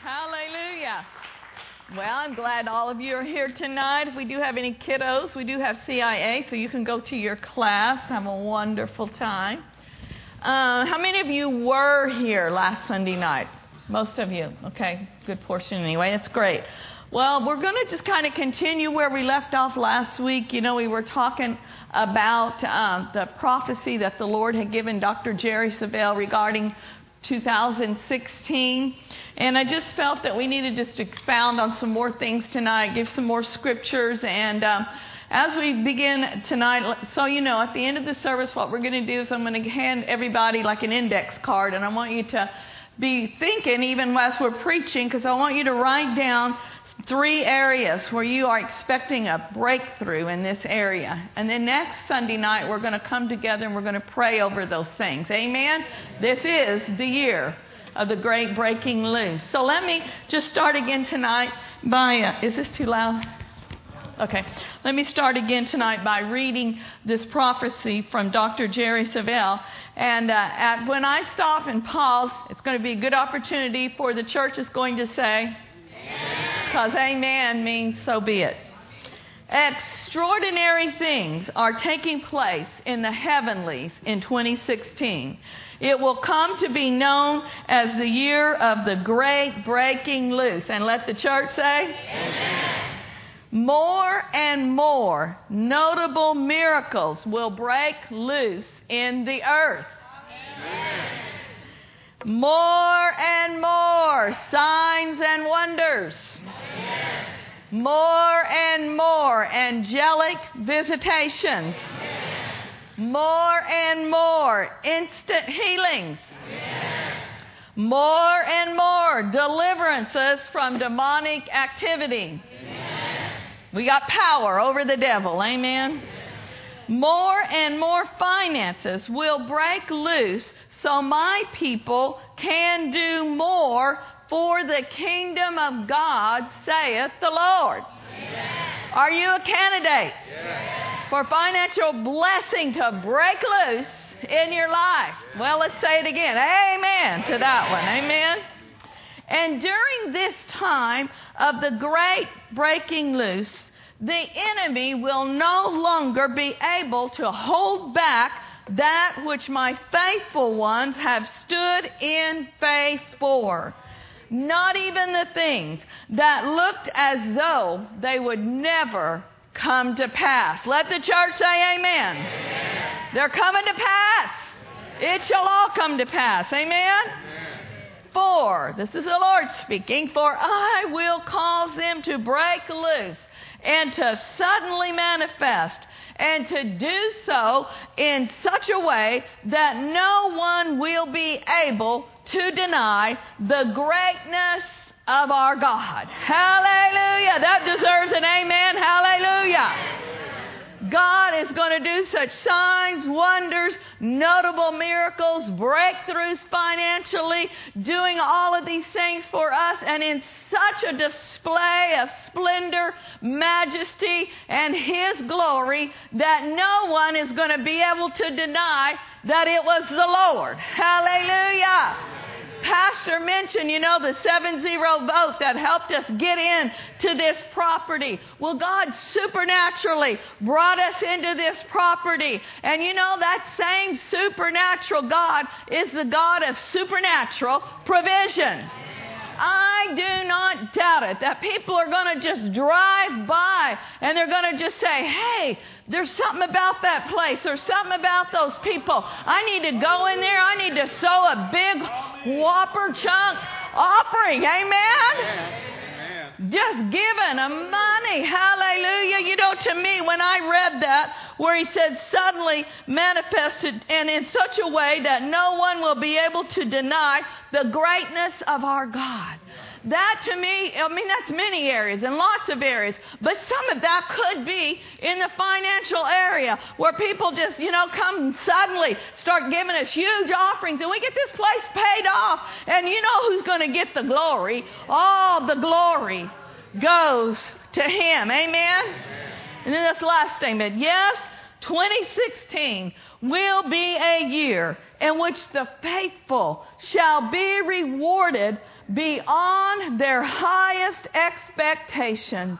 Hallelujah. Well, I'm glad all of you are here tonight. If we do have any kiddos, we do have CIA, so you can go to your class, have a wonderful time. Uh, how many of you were here last Sunday night? Most of you. Okay, good portion anyway. That's great. Well, we're going to just kind of continue where we left off last week. You know, we were talking about uh, the prophecy that the Lord had given Dr. Jerry Savelle regarding 2016. And I just felt that we needed just to expound on some more things tonight, give some more scriptures. And um, as we begin tonight, so you know, at the end of the service, what we're going to do is I'm going to hand everybody like an index card, and I want you to be thinking even as we're preaching, because I want you to write down three areas where you are expecting a breakthrough in this area. And then next Sunday night, we're going to come together and we're going to pray over those things. Amen? This is the year of the great breaking loose. So let me just start again tonight by, uh, is this too loud? Okay, let me start again tonight by reading this prophecy from Dr. Jerry Savelle. And uh, at, when I stop and pause, it's going to be a good opportunity for the church is going to say, because amen means so be it. Extraordinary things are taking place in the heavenlies in 2016. It will come to be known as the year of the great breaking loose. And let the church say, Amen. More and more notable miracles will break loose in the earth. Amen. More and more signs and wonders. More and more angelic visitations. More and more instant healings. More and more deliverances from demonic activity. We got power over the devil. Amen. More and more finances will break loose so my people can do more for the kingdom of God, saith the Lord. Are you a candidate yes. for financial blessing to break loose in your life? Well, let's say it again. Amen to that one. Amen. And during this time of the great breaking loose, the enemy will no longer be able to hold back that which my faithful ones have stood in faith for. Not even the things that looked as though they would never come to pass. Let the church say amen. amen. They're coming to pass. It shall all come to pass. Amen? amen. For, this is the Lord speaking, for I will cause them to break loose and to suddenly manifest and to do so in such a way that no one will be able to deny the greatness of our God. Hallelujah. That deserves an amen. Hallelujah. God is going to do such signs, wonders, notable miracles, breakthroughs financially, doing all of these things for us, and in such a display of splendor, majesty, and His glory that no one is going to be able to deny that it was the Lord. Hallelujah. Pastor mentioned, you know, the 7 0 vote that helped us get in to this property. Well, God supernaturally brought us into this property. And you know, that same supernatural God is the God of supernatural provision. I do not doubt it that people are going to just drive by and they're going to just say, hey, there's something about that place. There's something about those people. I need to go in there. I need to sow a big whopper chunk offering. Amen. Just giving a money. Hallelujah. You know, to me, when I read that, where he said, suddenly manifested, and in such a way that no one will be able to deny the greatness of our God. That to me, I mean, that's many areas and lots of areas, but some of that could be in the financial area where people just, you know, come suddenly start giving us huge offerings and we get this place paid off. And you know who's going to get the glory? All the glory goes to Him. Amen? And then this last statement. Yes, 2016 will be a year in which the faithful shall be rewarded beyond their highest expectations,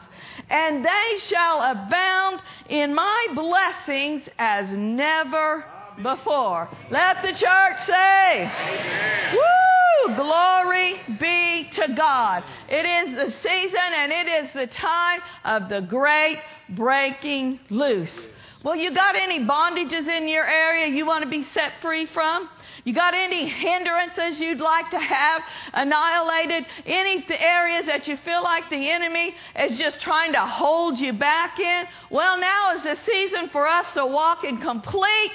and they shall abound in my blessings as never before. Let the church say, Amen. Woo! Glory be to God. It is the season and it is the time of the great breaking loose. Well, you got any bondages in your area you want to be set free from? You got any hindrances you'd like to have annihilated? Any areas that you feel like the enemy is just trying to hold you back in? Well, now is the season for us to walk in complete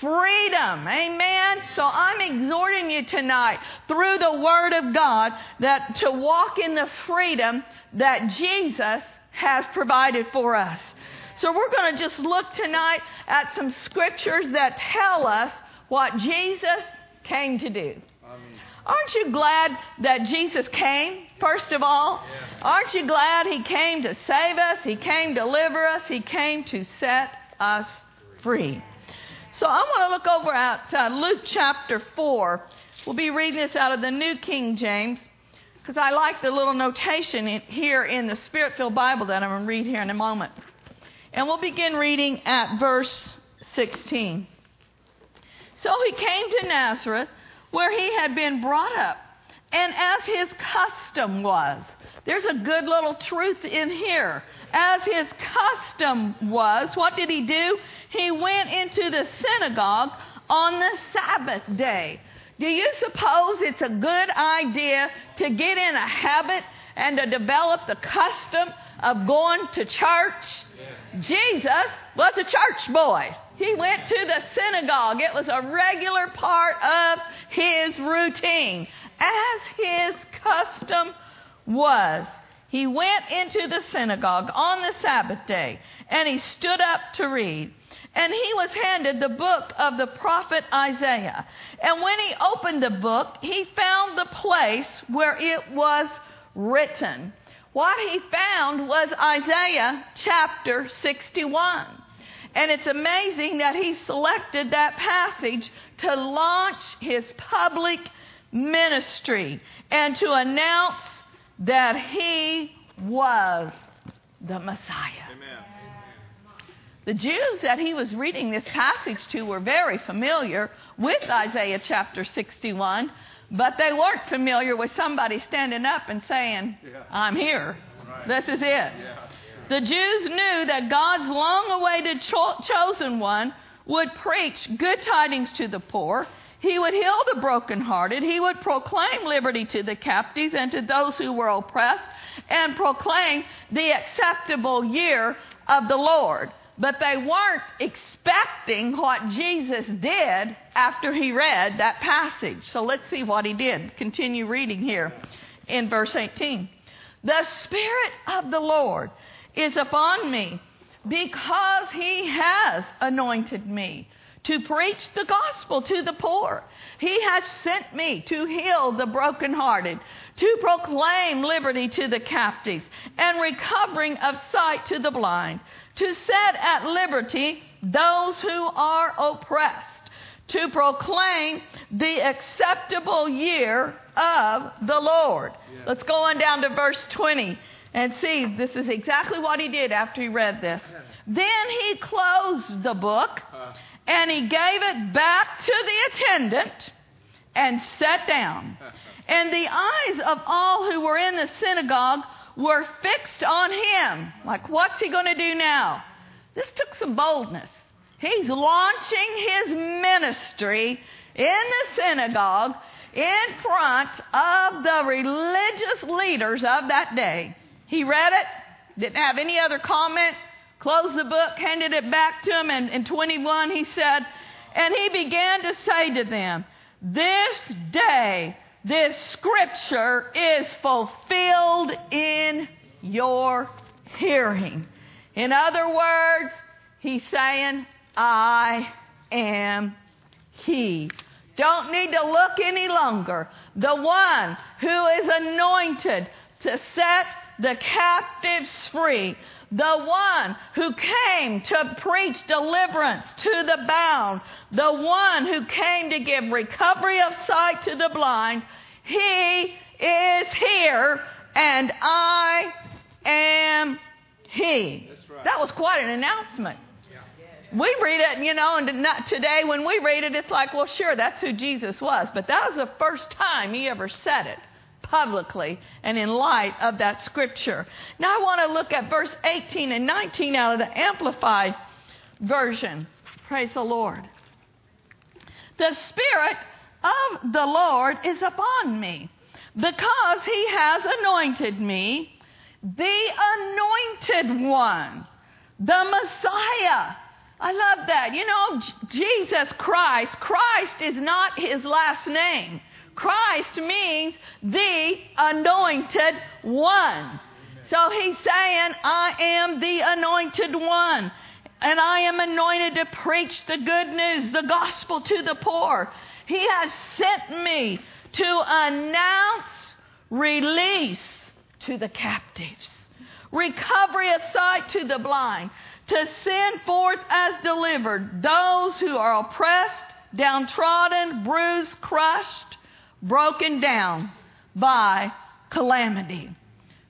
freedom. Amen. So I'm exhorting you tonight through the Word of God that to walk in the freedom that Jesus has provided for us. So we're going to just look tonight at some scriptures that tell us what Jesus came to do. Aren't you glad that Jesus came, first of all? Aren't you glad He came to save us? He came to deliver us. He came to set us free. So I want to look over at uh, Luke chapter 4. We'll be reading this out of the New King James because I like the little notation in, here in the Spirit filled Bible that I'm going to read here in a moment. And we'll begin reading at verse 16. So he came to Nazareth, where he had been brought up, and as his custom was, there's a good little truth in here. As his custom was, what did he do? He went into the synagogue on the Sabbath day. Do you suppose it's a good idea to get in a habit and to develop the custom of going to church? Jesus was a church boy. He went to the synagogue. It was a regular part of his routine, as his custom was. He went into the synagogue on the Sabbath day, and he stood up to read. And he was handed the book of the prophet Isaiah. And when he opened the book, he found the place where it was written. What he found was Isaiah chapter 61. And it's amazing that he selected that passage to launch his public ministry and to announce that he was the Messiah. Amen. The Jews that he was reading this passage to were very familiar with Isaiah chapter 61, but they weren't familiar with somebody standing up and saying, I'm here. This is it. The Jews knew that God's long awaited cho- chosen one would preach good tidings to the poor. He would heal the brokenhearted. He would proclaim liberty to the captives and to those who were oppressed and proclaim the acceptable year of the Lord. But they weren't expecting what Jesus did after he read that passage. So let's see what he did. Continue reading here in verse 18. The Spirit of the Lord is upon me because he has anointed me to preach the gospel to the poor. He has sent me to heal the brokenhearted, to proclaim liberty to the captives, and recovering of sight to the blind, to set at liberty those who are oppressed, to proclaim the acceptable year of the Lord. Yeah. Let's go on down to verse 20 and see, this is exactly what he did after he read this. Then he closed the book uh-huh. and he gave it back to the attendant and sat down. Uh-huh. And the eyes of all who were in the synagogue were fixed on him. Like, what's he going to do now? This took some boldness. He's launching his ministry in the synagogue in front of the religious leaders of that day. He read it, didn't have any other comment, closed the book, handed it back to him, and in 21 he said, And he began to say to them, This day, this scripture is fulfilled in your hearing. In other words, he's saying, I am he. Don't need to look any longer. The one who is anointed to set the captives free, the one who came to preach deliverance to the bound, the one who came to give recovery of sight to the blind, he is here, and I am He. right. That was quite an announcement. We read it, you know, and not today when we read it, it's like, well, sure, that's who Jesus was. But that was the first time he ever said it publicly and in light of that scripture. Now I want to look at verse 18 and 19 out of the Amplified Version. Praise the Lord. The Spirit of the Lord is upon me because he has anointed me, the anointed one, the Messiah. I love that. You know, Jesus Christ, Christ is not his last name. Christ means the anointed one. So he's saying, I am the anointed one. And I am anointed to preach the good news, the gospel to the poor. He has sent me to announce release to the captives, recovery of sight to the blind, to send forth as delivered those who are oppressed, downtrodden, bruised, crushed, broken down by calamity.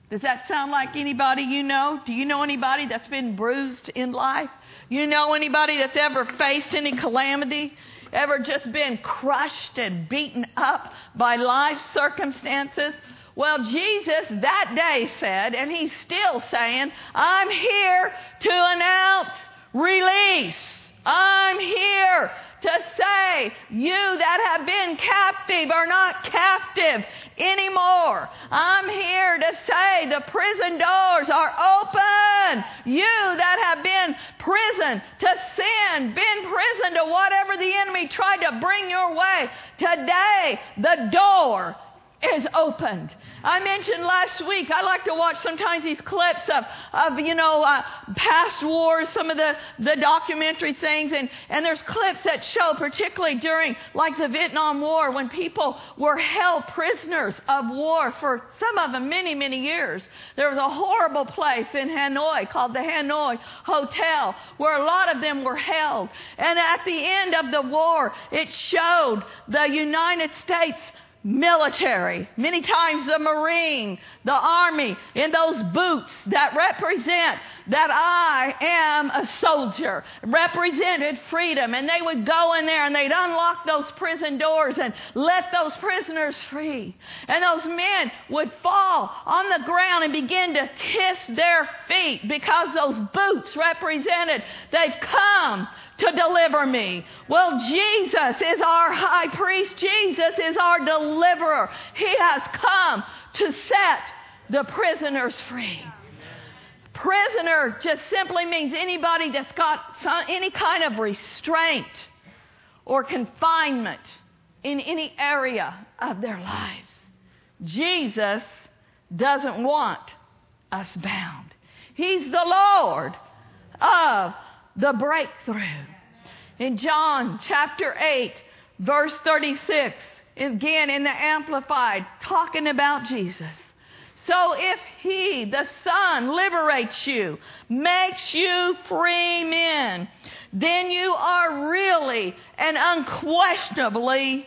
Does that sound like anybody you know? Do you know anybody that's been bruised in life? You know anybody that's ever faced any calamity? Ever just been crushed and beaten up by life circumstances? Well, Jesus that day said, and he's still saying, I'm here to announce release. I'm here to say, you that have been captive are not captive anymore. I'm here to say the prison doors are open. You that have been prison to sin, been prison to whatever the enemy tried to bring your way, today the door is opened. I mentioned last week, I like to watch sometimes these clips of, of you know, uh, past wars, some of the, the documentary things, and, and there's clips that show, particularly during, like the Vietnam War, when people were held prisoners of war for some of them many, many years. There was a horrible place in Hanoi called the Hanoi Hotel where a lot of them were held. And at the end of the war, it showed the United States military, many times the Marine, the Army, in those boots that represent that I am a soldier, represented freedom. And they would go in there and they'd unlock those prison doors and let those prisoners free. And those men would fall on the ground and begin to kiss their feet because those boots represented they've come to deliver me. Well, Jesus is our high priest. Jesus is our deliverer. He has come to set the prisoners free. Prisoner just simply means anybody that's got some, any kind of restraint or confinement in any area of their lives. Jesus doesn't want us bound. He's the Lord of the breakthrough. In John chapter 8, verse 36, again in the Amplified, talking about Jesus. So if He, the Son, liberates you, makes you free men, then you are really and unquestionably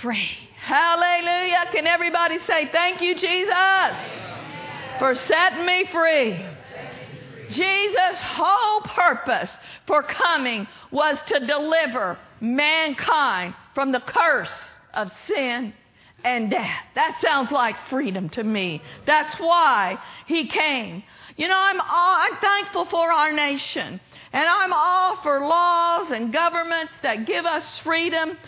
free. Hallelujah. Can everybody say, Thank you, Jesus, for setting me free? Jesus' whole purpose for coming was to deliver mankind from the curse of sin and death. That sounds like freedom to me. That's why he came. You know, I'm, I'm thankful for our nation. And I'm all for laws and governments that give us freedom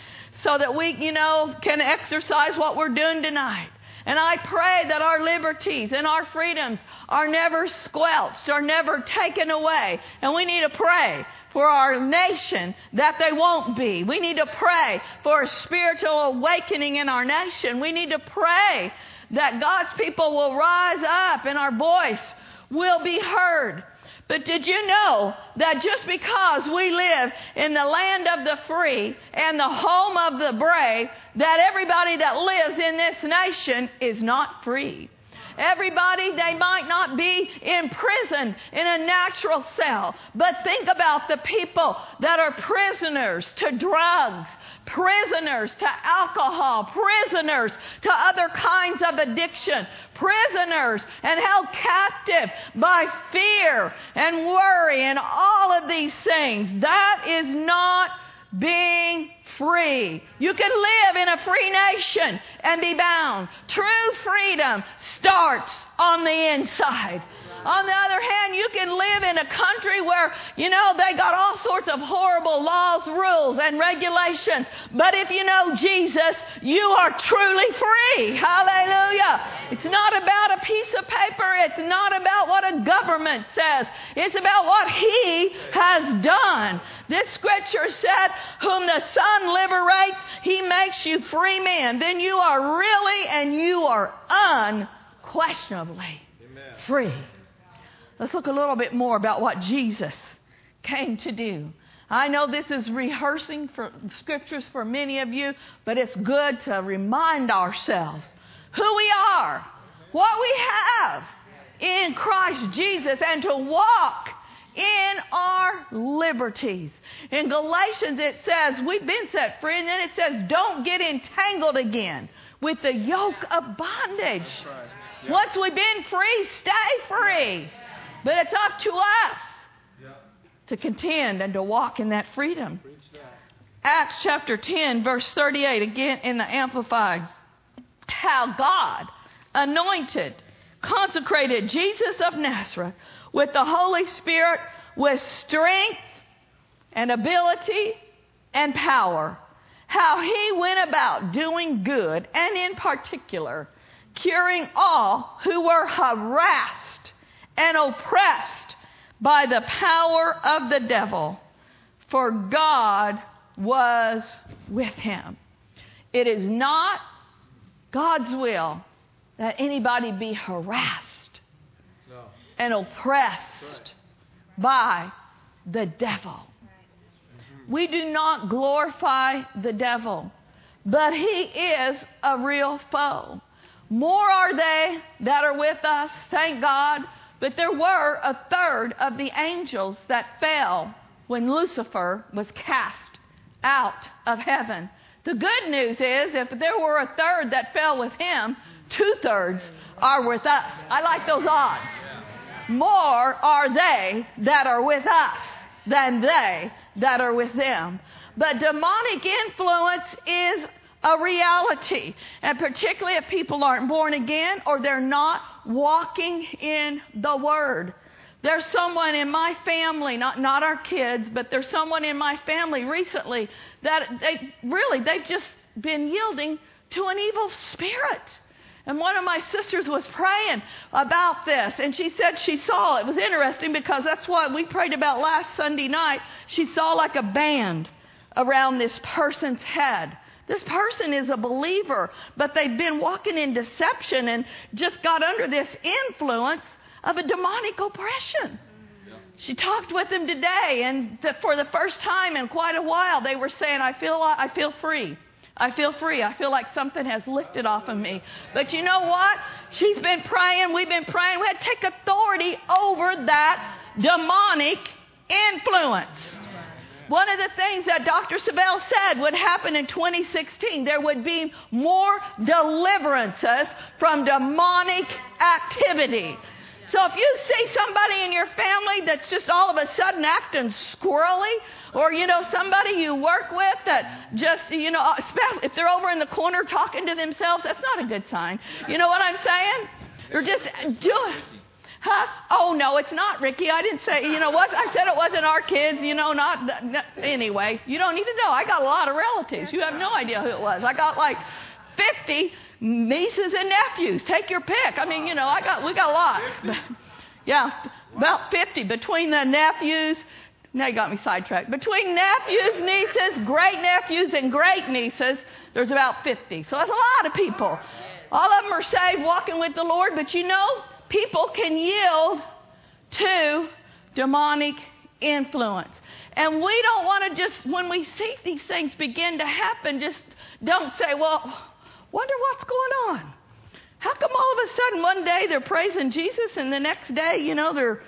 so that we, you know, can exercise what we're doing tonight. And I pray that our liberties and our freedoms are never squelched or never taken away. And we need to pray for our nation that they won't be. We need to pray for a spiritual awakening in our nation. We need to pray that God's people will rise up and our voice will be heard. But did you know that just because we live in the land of the free and the home of the brave, that everybody that lives in this nation is not free? Everybody, they might not be imprisoned in a natural cell, but think about the people that are prisoners to drugs, prisoners to alcohol, prisoners to other kinds of addiction, prisoners and held captive by fear and worry and all of these things. That is not being free. You can live in a free nation and be bound. True freedom starts on the inside. On the other hand, you can live in a country where, you know, they got all sorts of horrible laws, rules, and regulations. But if you know Jesus, you are truly free. Hallelujah. It's not about a piece of paper. It's not about what a government says. It's about what He has done. This scripture said, Whom the Son liberates, He makes you free men. Then you are really and you are unquestionably Amen. free. Let's look a little bit more about what Jesus came to do. I know this is rehearsing for scriptures for many of you, but it's good to remind ourselves who we are, what we have in Christ Jesus, and to walk in our liberties. In Galatians, it says, We've been set free, and then it says, Don't get entangled again with the yoke of bondage. Right. Yep. Once we've been free, stay free. But it's up to us to contend and to walk in that freedom. Acts chapter 10, verse 38, again in the Amplified. How God anointed, consecrated Jesus of Nazareth with the Holy Spirit, with strength and ability and power. How he went about doing good, and in particular, curing all who were harassed and oppressed by the power of the devil, for God was with him. It is not God's will that anybody be harassed no. and oppressed by the devil. We do not glorify the devil, but he is a real foe. More are they that are with us, thank God, but there were a third of the angels that fell when Lucifer was cast out of heaven. The good news is if there were a third that fell with him, two thirds are with us. I like those odds. More are they that are with us than they that are with them. But demonic influence is a reality. And particularly if people aren't born again or they're not walking in the Word. There's someone in my family, not, not our kids, but there's someone in my family recently that they really, they've just been yielding to an evil spirit. And one of my sisters was praying about this, and she said she saw it was interesting because that's what we prayed about last Sunday night. She saw like a band around this person's head. This person is a believer, but they've been walking in deception and just got under this influence of a demonic oppression. She talked with them today, and for the first time in quite a while, they were saying, "I feel, I feel free. I feel free. I feel like something has lifted off of me." But you know what? She's been praying. We've been praying. We had to take authority over that demonic influence. One of the things that Dr. Savelle said would happen in 2016, there would be more deliverances from demonic activity. So if you see somebody in your family that's just all of a sudden acting squirrely, or you know somebody you work with that just you know if they're over in the corner talking to themselves, that's not a good sign. You know what I'm saying? They're just doing Huh? Oh, no, it's not, Ricky. I didn't say, you know what? I said it wasn't our kids, you know, not. anyway, you don't need to know. I got a lot of relatives. You have no idea who it was. I got like 50 nieces and nephews. Take your pick. I mean, you know, I got, we got a lot. yeah, about 50 between the nephews. Now you got me sidetracked. Between nephews, nieces, great nephews, and great nieces, there's about 50. So that's a lot of people. All of them are saved, walking with the Lord, but you know, people can yield to demonic influence. And we don't want to just, when we see these things begin to happen, just don't say, well, wonder what's going on. How come all of a sudden one day they're praising Jesus and the next day, you know, they're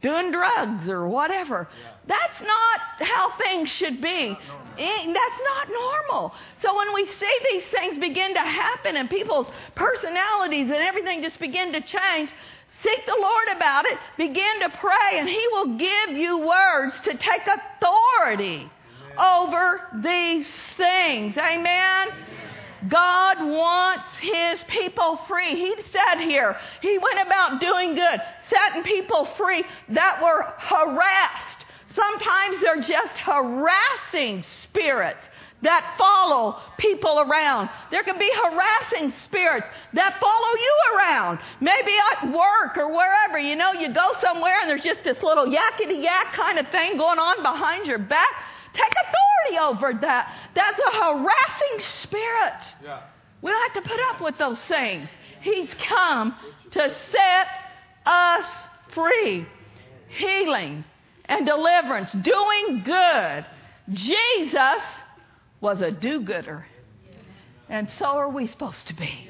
doing drugs or whatever. That's not how things should be. Eh, that's not normal. So when we see these things begin to happen and people's personalities and everything just begin to change, seek the Lord about it, begin to pray, and He will give you words to take authority over these things. Amen. God wants His people free. He said here, He went about doing good, setting people free that were harassed. Sometimes they're just harassing spirits that follow people around. There can be harassing spirits that follow you around. Maybe at work or wherever. You know, you go somewhere and there's just this little yakety yak kind of thing going on behind your back. Take authority over that. That's a harassing spirit. Yeah. We don't have to put up with those things. He's come to set us free. Healing and deliverance, doing good. Jesus was a do gooder. And so are we supposed to be,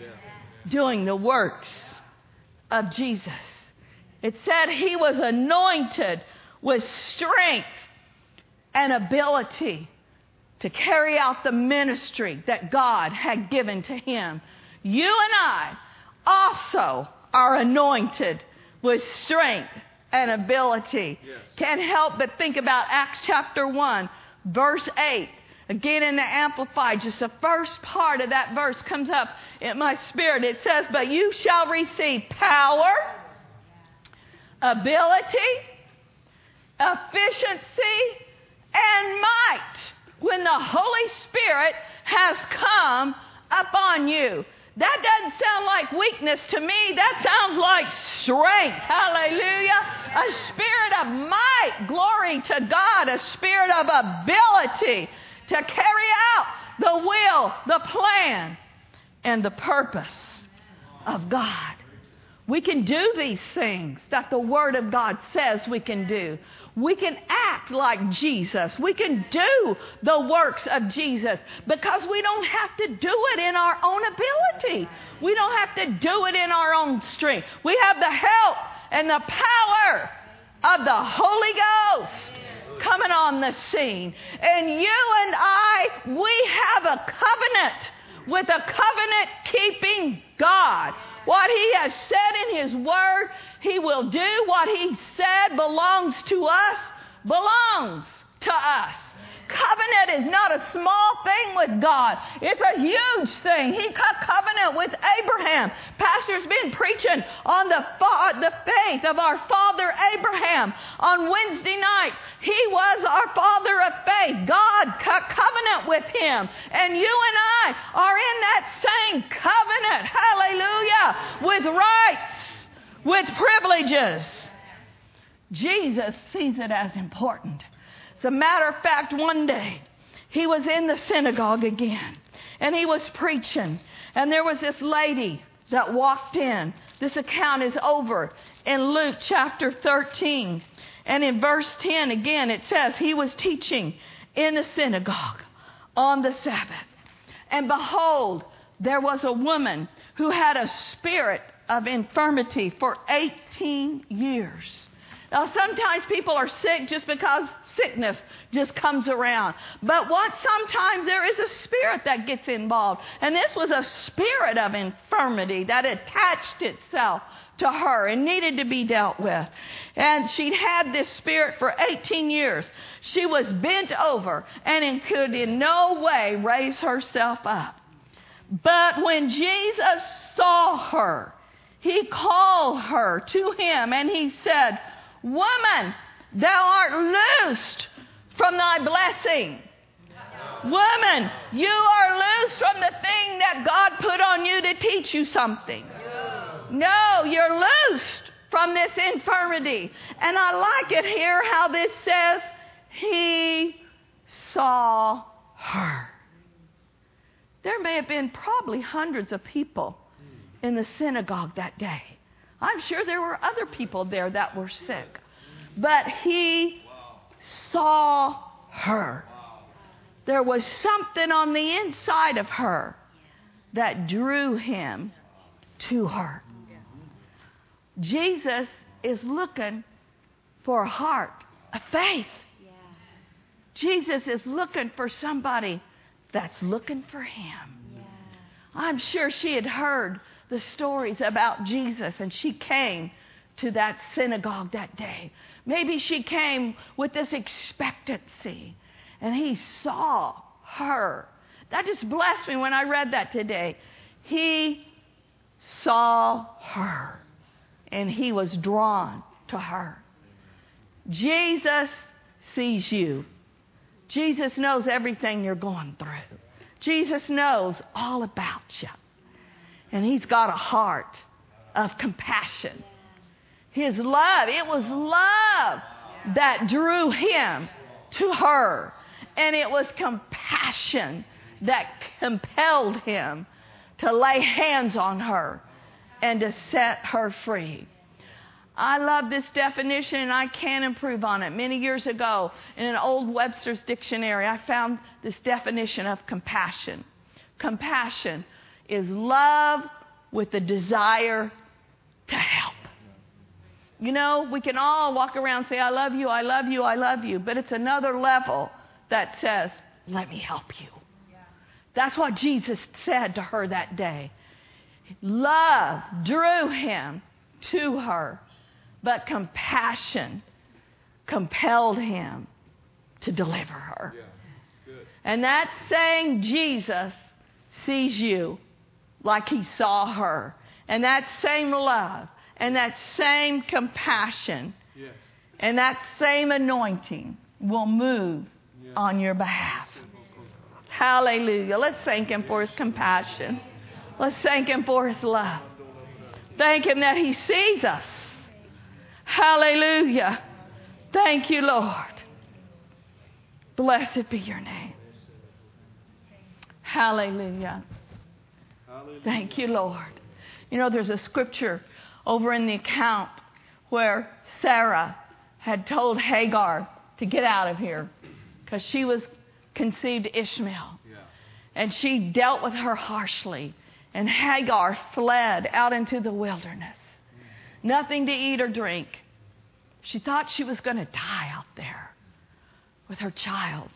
doing the works of Jesus. It said he was anointed with strength and ability to carry out the ministry that God had given to him. You and I also are anointed with strength and ability. Yes. Can't help but think about Acts chapter 1, verse 8. Again in the Amplified, just the first part of that verse comes up in my spirit. It says, But you shall receive power, ability, efficiency, and might when the Holy Spirit has come upon you. That doesn't sound like weakness to me. That sounds like strength. Hallelujah. A spirit of might. Glory to God. A spirit of ability to carry out the will, the plan, and the purpose of God. We can do these things that the Word of God says we can do. We can act like Jesus. We can do the works of Jesus because we don't have to do it in our own ability. We don't have to do it in our own strength. We have the help and the power of the Holy Ghost coming on the scene. And you and I, we have a covenant with a covenant keeping God. What He has said in His Word, He will do. What He said belongs to us, belongs to us. Covenant is not a small thing with God. It's a huge thing. He cut covenant with Abraham. Pastor's been preaching on the, the faith of our father Abraham on Wednesday night. He was our father of faith. God cut covenant with him. And you and I are in that same covenant. Hallelujah. With rights, with privileges. Jesus sees it as important. As a matter of fact, one day he was in the synagogue again and he was preaching, and there was this lady that walked in. This account is over in Luke chapter 13. And in verse 10 again, it says, He was teaching in the synagogue on the Sabbath. And behold, there was a woman who had a spirit of infirmity for 18 years. Now, sometimes people are sick just because sickness just comes around. But what sometimes there is a spirit that gets involved. And this was a spirit of infirmity that attached itself to her and needed to be dealt with. And she'd had this spirit for 18 years. She was bent over and could in no way raise herself up. But when Jesus saw her, he called her to him and he said, Woman, thou art loosed from thy blessing. Woman, you are loosed from the thing that God put on you to teach you something. No, you're loosed from this infirmity. And I like it here how this says, He saw her. There may have been probably hundreds of people in the synagogue that day. I'm sure there were other people there that were sick. But he saw her. There was something on the inside of her that drew him to her. Jesus is looking for a heart of faith. Jesus is looking for somebody that's looking for him. I'm sure she had heard the stories about Jesus and she came to that synagogue that day. Maybe she came with this expectancy and he saw her. That just blessed me when I read that today. He saw her and he was drawn to her. Jesus sees you. Jesus knows everything you're going through. Jesus knows all about you. And he's got a heart of compassion. His love, it was love that drew him to her. And it was compassion that compelled him to lay hands on her and to set her free. I love this definition and I can improve on it. Many years ago, in an old Webster's dictionary, I found this definition of compassion. Compassion is love with the desire to help. You know, we can all walk around and say, I love you, I love you, I love you, but it's another level that says, let me help you. That's what Jesus said to her that day. Love drew him to her, but compassion compelled him to deliver her. And that saying Jesus sees you like he saw her. And that same love and that same compassion and that same anointing will move on your behalf. Hallelujah. Let's thank him for his compassion. Let's thank him for his love. Thank him that he sees us. Hallelujah. Thank you, Lord. Blessed be your name. Hallelujah. Thank you, Lord. You know, there's a scripture over in the account where Sarah had told Hagar to get out of here because she was conceived Ishmael. And she dealt with her harshly. And Hagar fled out into the wilderness. Nothing to eat or drink. She thought she was going to die out there with her child.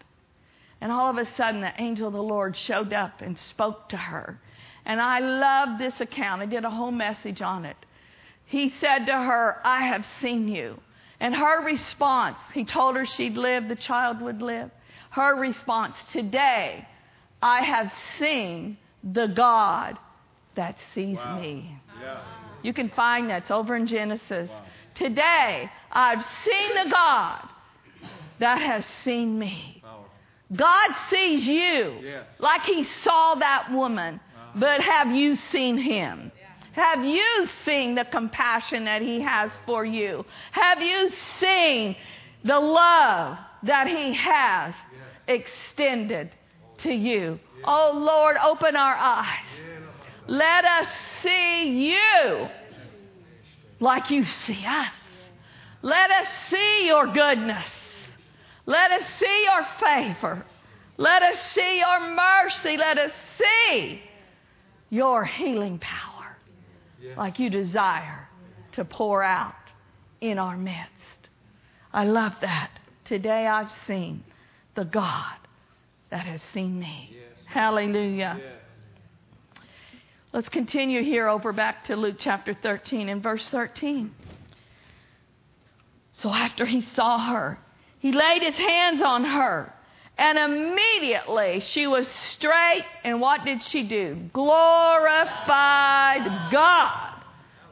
And all of a sudden, the angel of the Lord showed up and spoke to her. And I love this account. I did a whole message on it. He said to her, I have seen you. And her response, he told her she'd live, the child would live. Her response, today I have seen the God that sees Wow. me. Yeah. You can find that's over in Genesis. Today, I've seen the God that has seen me. God sees you Yes. like he saw that woman, but have you seen him? Have you seen the compassion that he has for you? Have you seen the love that he has extended to you? Oh Lord, open our eyes. Let us see you like you see us. Let us see your goodness. Let us see your favor. Let us see your mercy. Let us see your healing power like you desire to pour out in our midst. I love that. Today I've seen the God that has seen me. Hallelujah. Yes. Let's continue here over back to Luke chapter 13 and verse 13. So after he saw her, he laid his hands on her, and immediately she was straight. And what did she do? Glorified God.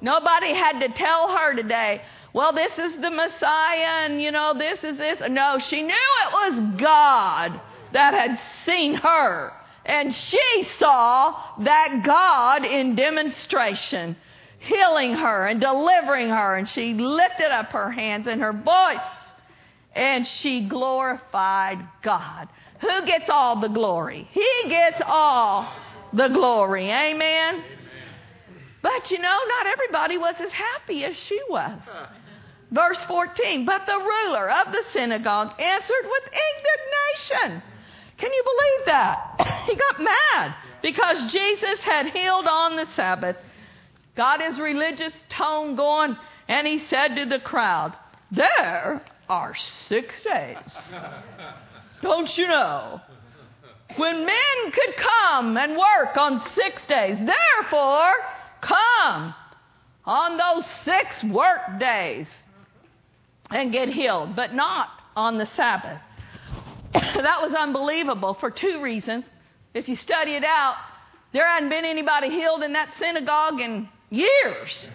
Nobody had to tell her today, well, this is the Messiah, and you know, this is this. No, she knew it was God that had seen her. And she saw that God in demonstration, healing her and delivering her. And she lifted up her hands and her voice and she glorified God. Who gets all the glory? He gets all the glory. Amen. But you know, not everybody was as happy as she was. Verse 14, but the ruler of the synagogue answered with indignation. Can you believe that? he got mad because Jesus had healed on the Sabbath. got his religious tone going, and he said to the crowd, There are six days. Don't you know? When men could come and work on six days. Therefore, come on those six work days and get healed, but not on the Sabbath. that was unbelievable for two reasons. If you study it out, there hadn't been anybody healed in that synagogue in years.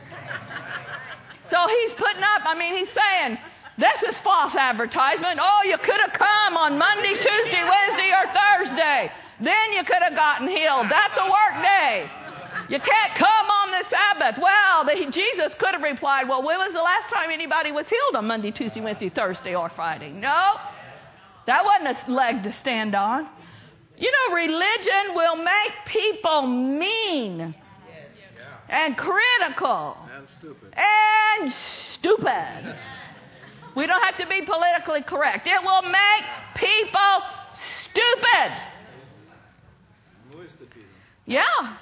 So he's putting up, I mean, he's saying, this is false advertisement. Oh, you could have come on Monday, Tuesday, Wednesday, or Thursday. Then you could have gotten healed. That's a work day. You can't come on the Sabbath. Well, the, Jesus could have replied, Well, when was the last time anybody was healed on Monday, Tuesday, Wednesday, Thursday, or Friday? No, that wasn't a leg to stand on. You know, religion will make people mean and critical And stupid. and stupid. We don't have to be politically correct. It will make people stupid. Yeah.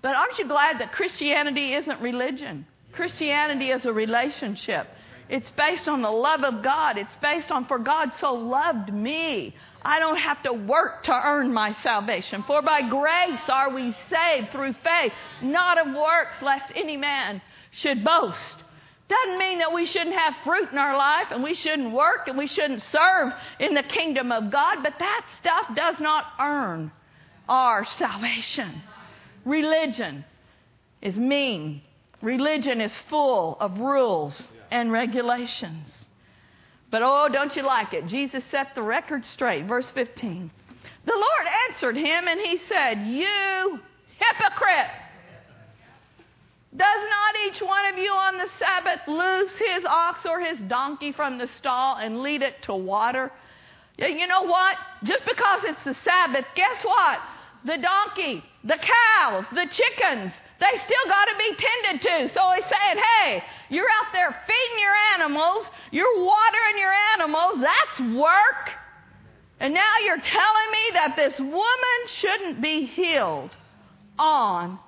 But aren't you glad that Christianity isn't religion? Christianity is a relationship. It's based on the love of God. It's based on, for God so loved me. I don't have to work to earn my salvation. For by grace are we saved through faith, not of works, lest any man should boast. Doesn't mean that we shouldn't have fruit in our life and we shouldn't work and we shouldn't serve in the kingdom of God, but that stuff does not earn our salvation. Religion is mean. Religion is full of rules and regulations. But oh, don't you like it? Jesus set the record straight. Verse 15. The Lord answered him and he said, You hypocrite! Does not each one of you on the Sabbath loose his ox or his donkey from the stall and lead it to water? You know what? Just because it's the Sabbath, guess what? The donkey, the cows, the chickens, they still got to be tended to. So he's saying, hey, you're out there feeding your animals, you're watering your animals, that's work. And now you're telling me that this woman shouldn't be healed on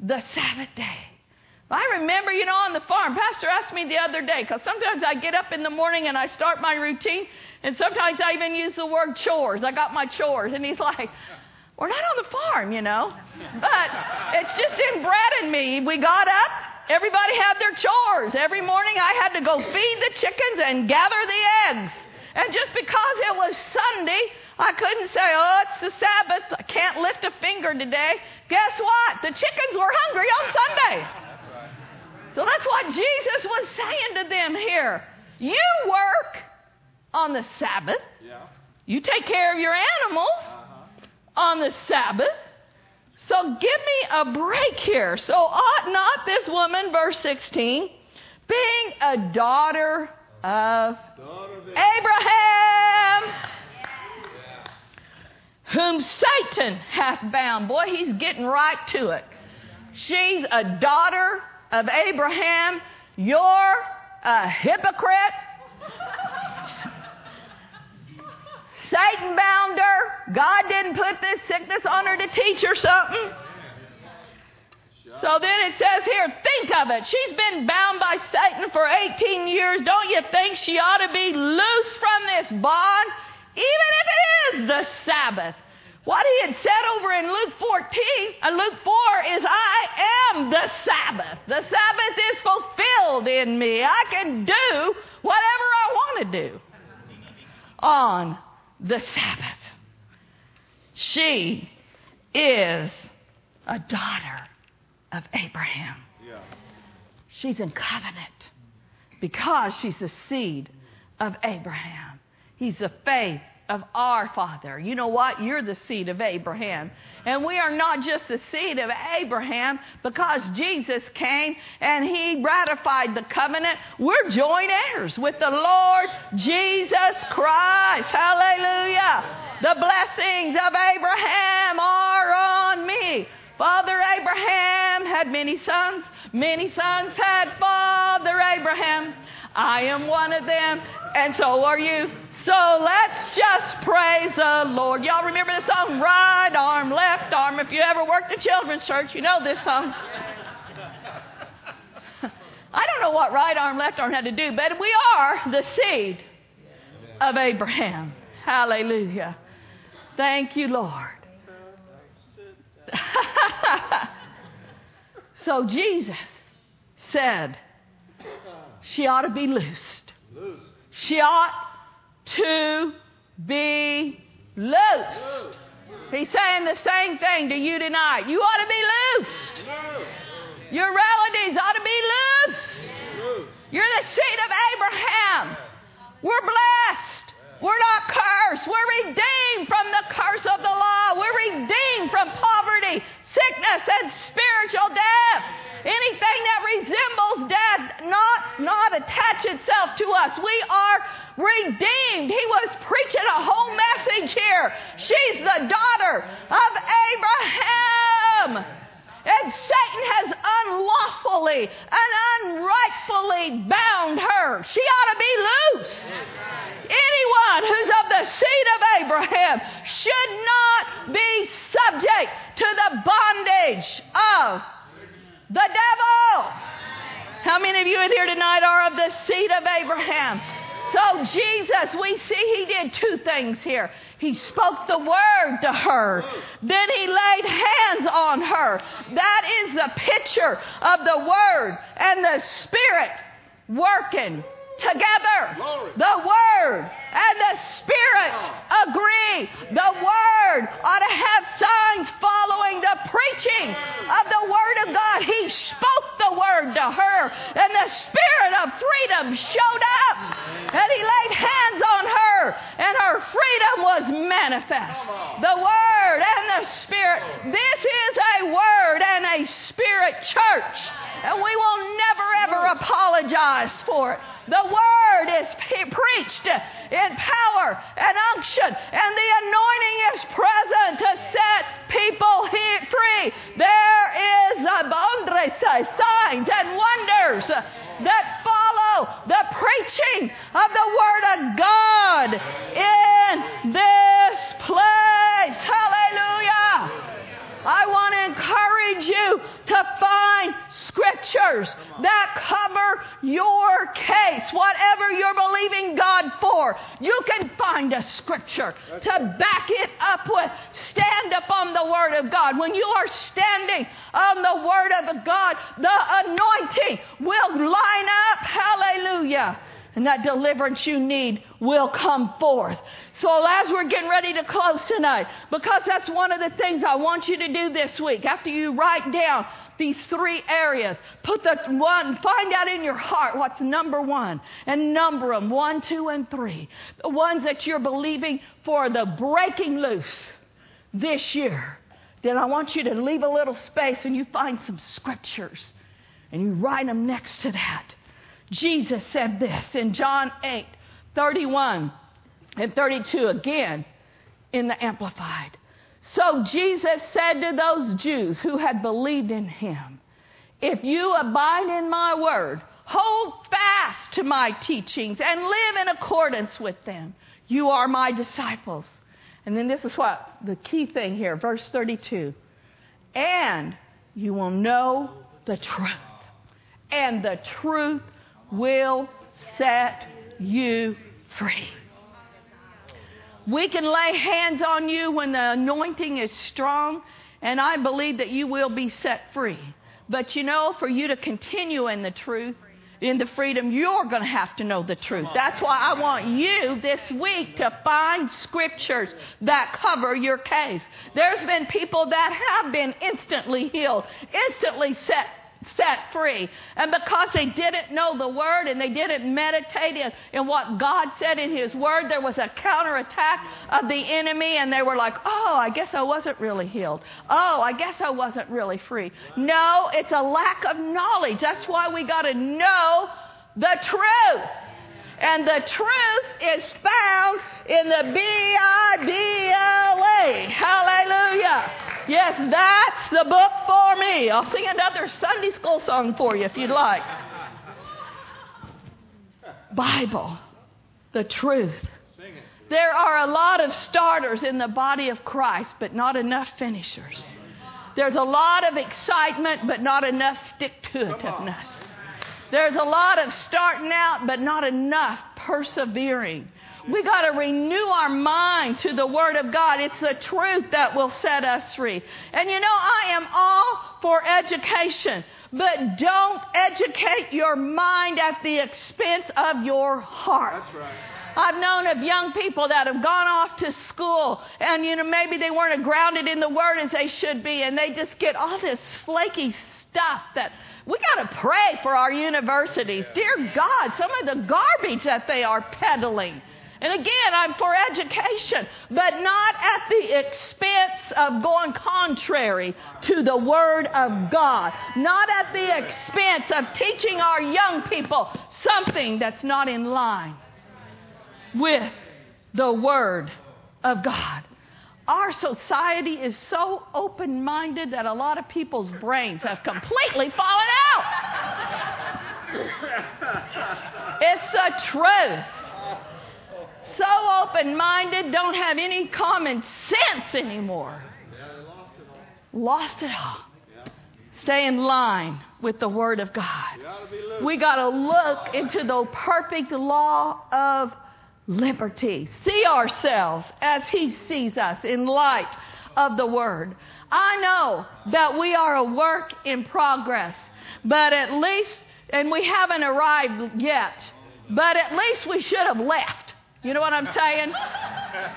the Sabbath day. I remember, you know, on the farm, Pastor asked me the other day, because sometimes I get up in the morning and I start my routine, and sometimes I even use the word chores. I got my chores. And he's like, we're not on the farm, you know. But it's just in me. We got up, everybody had their chores. Every morning I had to go feed the chickens and gather the eggs. And just because it was Sunday, I couldn't say, oh, it's the Sabbath. I can't lift a finger today. Guess what? The chickens were hungry on Sunday. So that's what Jesus was saying to them here. You work on the Sabbath. Yeah. You take care of your animals Uh-huh. on the Sabbath. So give me a break here. So ought not this woman, verse 16, being a daughter of Daughter of Abraham, whom Satan hath bound. Boy, he's getting right to it. She's a daughter of Abraham. You're a hypocrite. Satan bound her. God didn't put this sickness on her to teach her something. So then it says here, think of it. She's been bound by Satan for 18 years. Don't you think she ought to be loose from this bond? Even if it is the Sabbath. What he had said over in Luke 14, uh, Luke 4 is, I am the Sabbath. The Sabbath is fulfilled in me. I can do whatever I want to do on the Sabbath. She is a daughter of Abraham. Yeah. She's in covenant because she's the seed of Abraham. He's the faith of our father. You know what? You're the seed of Abraham. And we are not just the seed of Abraham because Jesus came and he ratified the covenant. We're joint heirs with the Lord Jesus Christ. Hallelujah. The blessings of Abraham are on me. Father Abraham had many sons. Many sons had Father Abraham. I am one of them, and so are you. So let's just praise the Lord. Y'all remember the song, Right Arm, Left Arm? If you ever worked at children's church, you know this song. I don't know what right arm, left arm had to do, but we are the seed of Abraham. Hallelujah. Thank you, Lord. so Jesus said she ought to be loosed. Loose. She ought to be loosed. He's saying the same thing to you tonight. You ought to be loosed. Loose. Your relatives ought to be loose. Loose. You're the seed of Abraham. We're blessed. We're not cursed. We're redeemed from the curse of the law. We're redeemed from and spiritual death. Anything that resembles death not, not attach itself to us. We are redeemed. He was preaching a whole message here. She's the daughter of Abraham. And Satan has unlawfully and unrightfully bound her. She ought to be loose. Anyone who's of the seed of Abraham should not be subject to the bondage of the devil. How many of you in here tonight are of the seed of Abraham? So, Jesus, we see he did two things here. He spoke the word to her, then he laid hands on her. That is the picture of the word and the spirit working together. Glory. The word and the spirit agree. The word ought to have signs following the preaching of the word of God. He spoke the word to her, and the spirit of freedom showed up. And he laid hands on her, and her freedom was manifest. The word and the spirit. This is a word and a spirit church. And we will never ever apologize for it. The word is preached in power and unction, and the anointing is present to set people free. There is abundance, signs and wonders that follow the preaching of the word of God in this place. Hallelujah. I want to encourage you to find scriptures that cover your case. Whatever you're believing God for, you can find a scripture to back it up with. Stand upon the Word of God. When you are standing on the Word of God, the anointing will line up. Hallelujah. And that deliverance you need will come forth. So as we're getting ready to close tonight, because that's one of the things I want you to do this week, after you write down these three areas, put the one, find out in your heart what's number one, and number them one, two, and three. The ones that you're believing for the breaking loose this year. Then I want you to leave a little space and you find some scriptures and you write them next to that. Jesus said this in John 8 31 and 32 again in the Amplified. So Jesus said to those Jews who had believed in him, If you abide in my word, hold fast to my teachings, and live in accordance with them, you are my disciples. And then this is what the key thing here, verse 32. And you will know the truth, and the truth will set you free. We can lay hands on you when the anointing is strong, and I believe that you will be set free. But you know, for you to continue in the truth, in the freedom, you're going to have to know the truth. That's why I want you this week to find scriptures that cover your case. There's been people that have been instantly healed, instantly set set free. And because they didn't know the word and they didn't meditate in, in what God said in his word, there was a counterattack of the enemy and they were like, oh, I guess I wasn't really healed. Oh, I guess I wasn't really free. No, it's a lack of knowledge. That's why we got to know the truth. And the truth is found in the B I B L A. Hallelujah. Yes, that's the book for me. I'll sing another Sunday school song for you if you'd like. Bible, the truth. There are a lot of starters in the body of Christ, but not enough finishers. There's a lot of excitement, but not enough stick to itiveness. There's a lot of starting out, but not enough persevering. We got to renew our mind to the Word of God. It's the truth that will set us free. And you know, I am all for education, but don't educate your mind at the expense of your heart. That's right. I've known of young people that have gone off to school and, you know, maybe they weren't grounded in the Word as they should be and they just get all this flaky stuff that we got to pray for our universities. Dear God, some of the garbage that they are peddling. And again, I'm for education, but not at the expense of going contrary to the Word of God. Not at the expense of teaching our young people something that's not in line with the Word of God. Our society is so open minded that a lot of people's brains have completely fallen out. it's the truth. So open minded, don't have any common sense anymore. Lost it all. Stay in line with the Word of God. We got to look into the perfect law of liberty. See ourselves as He sees us in light of the Word. I know that we are a work in progress, but at least, and we haven't arrived yet, but at least we should have left. You know what I'm saying?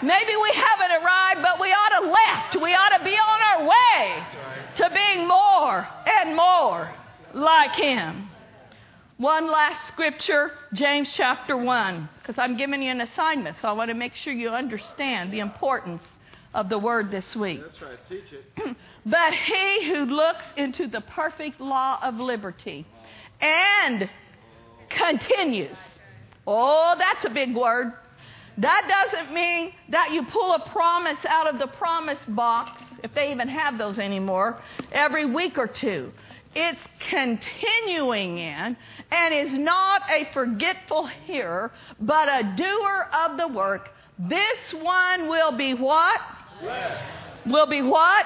Maybe we haven't arrived, but we ought to left. We ought to be on our way to being more and more like Him. One last scripture, James chapter 1, because I'm giving you an assignment, so I want to make sure you understand the importance of the word this week. That's right. Teach it. But he who looks into the perfect law of liberty and continues. Oh, that's a big word. That doesn't mean that you pull a promise out of the promise box, if they even have those anymore, every week or two. It's continuing in and is not a forgetful hearer, but a doer of the work. This one will be what? Blessed. Will be what?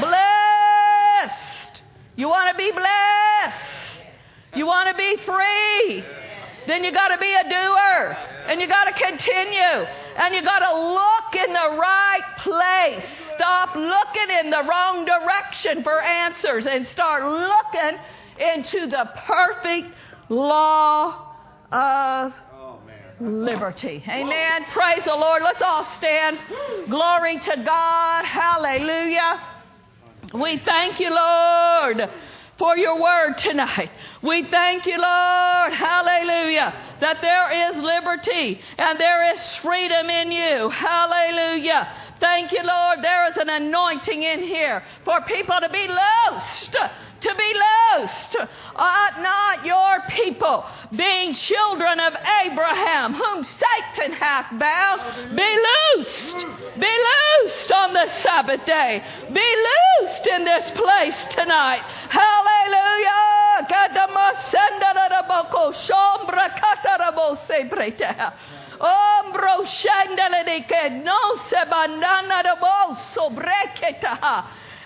Blessed. You want to be blessed. You want to be free. Then you got to be a doer. And you got to continue. And you got to look in the right place. Stop looking in the wrong direction for answers and start looking into the perfect law of liberty. Amen. Praise the Lord. Let's all stand. Glory to God. Hallelujah. We thank you, Lord, for your word tonight. We thank you, Lord. Hallelujah. That there is liberty and there is freedom in you. Hallelujah. Thank you, Lord. There is an anointing in here for people to be loosed. To be loosed. Ought not your people, being children of Abraham, whom Satan hath bound, be loosed. Be loosed on the Sabbath day. Be loosed in this place tonight. Hallelujah.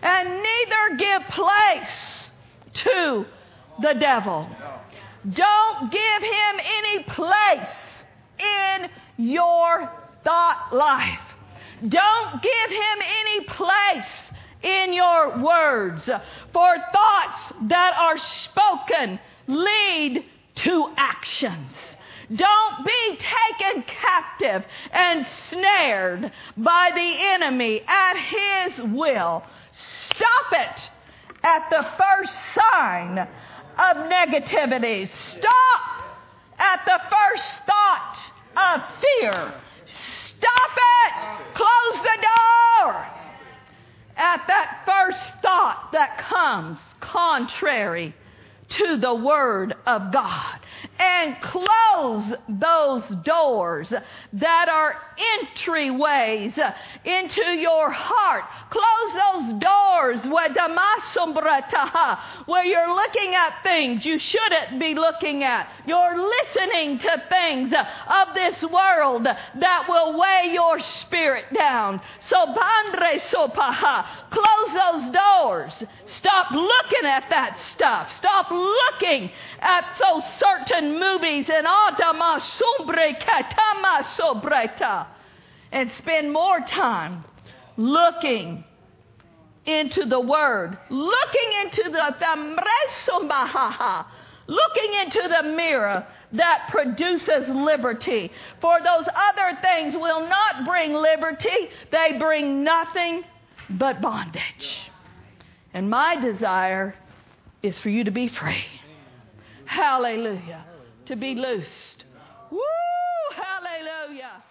And neither give place to the devil. Don't give him any place in your thought life. Don't give him any place in your words. For thoughts that are spoken lead to actions. Don't be taken captive and snared by the enemy at his will. Stop it at the first sign of negativity. Stop at the first thought of fear. Stop it. Close the door at that first thought that comes contrary to the Word of God. And close those doors that are entryways into your heart. Close those doors where where you're looking at things you shouldn't be looking at. You're listening to things of this world that will weigh your spirit down. So close those doors. Stop looking at that stuff. Stop looking at those certain movies and adama sombre katama sobreta and spend more time looking into the Word, looking into the looking into the mirror that produces liberty. For those other things will not bring liberty, they bring nothing but bondage. And my desire is for you to be free. Hallelujah. To be loosed. Woo! Hallelujah.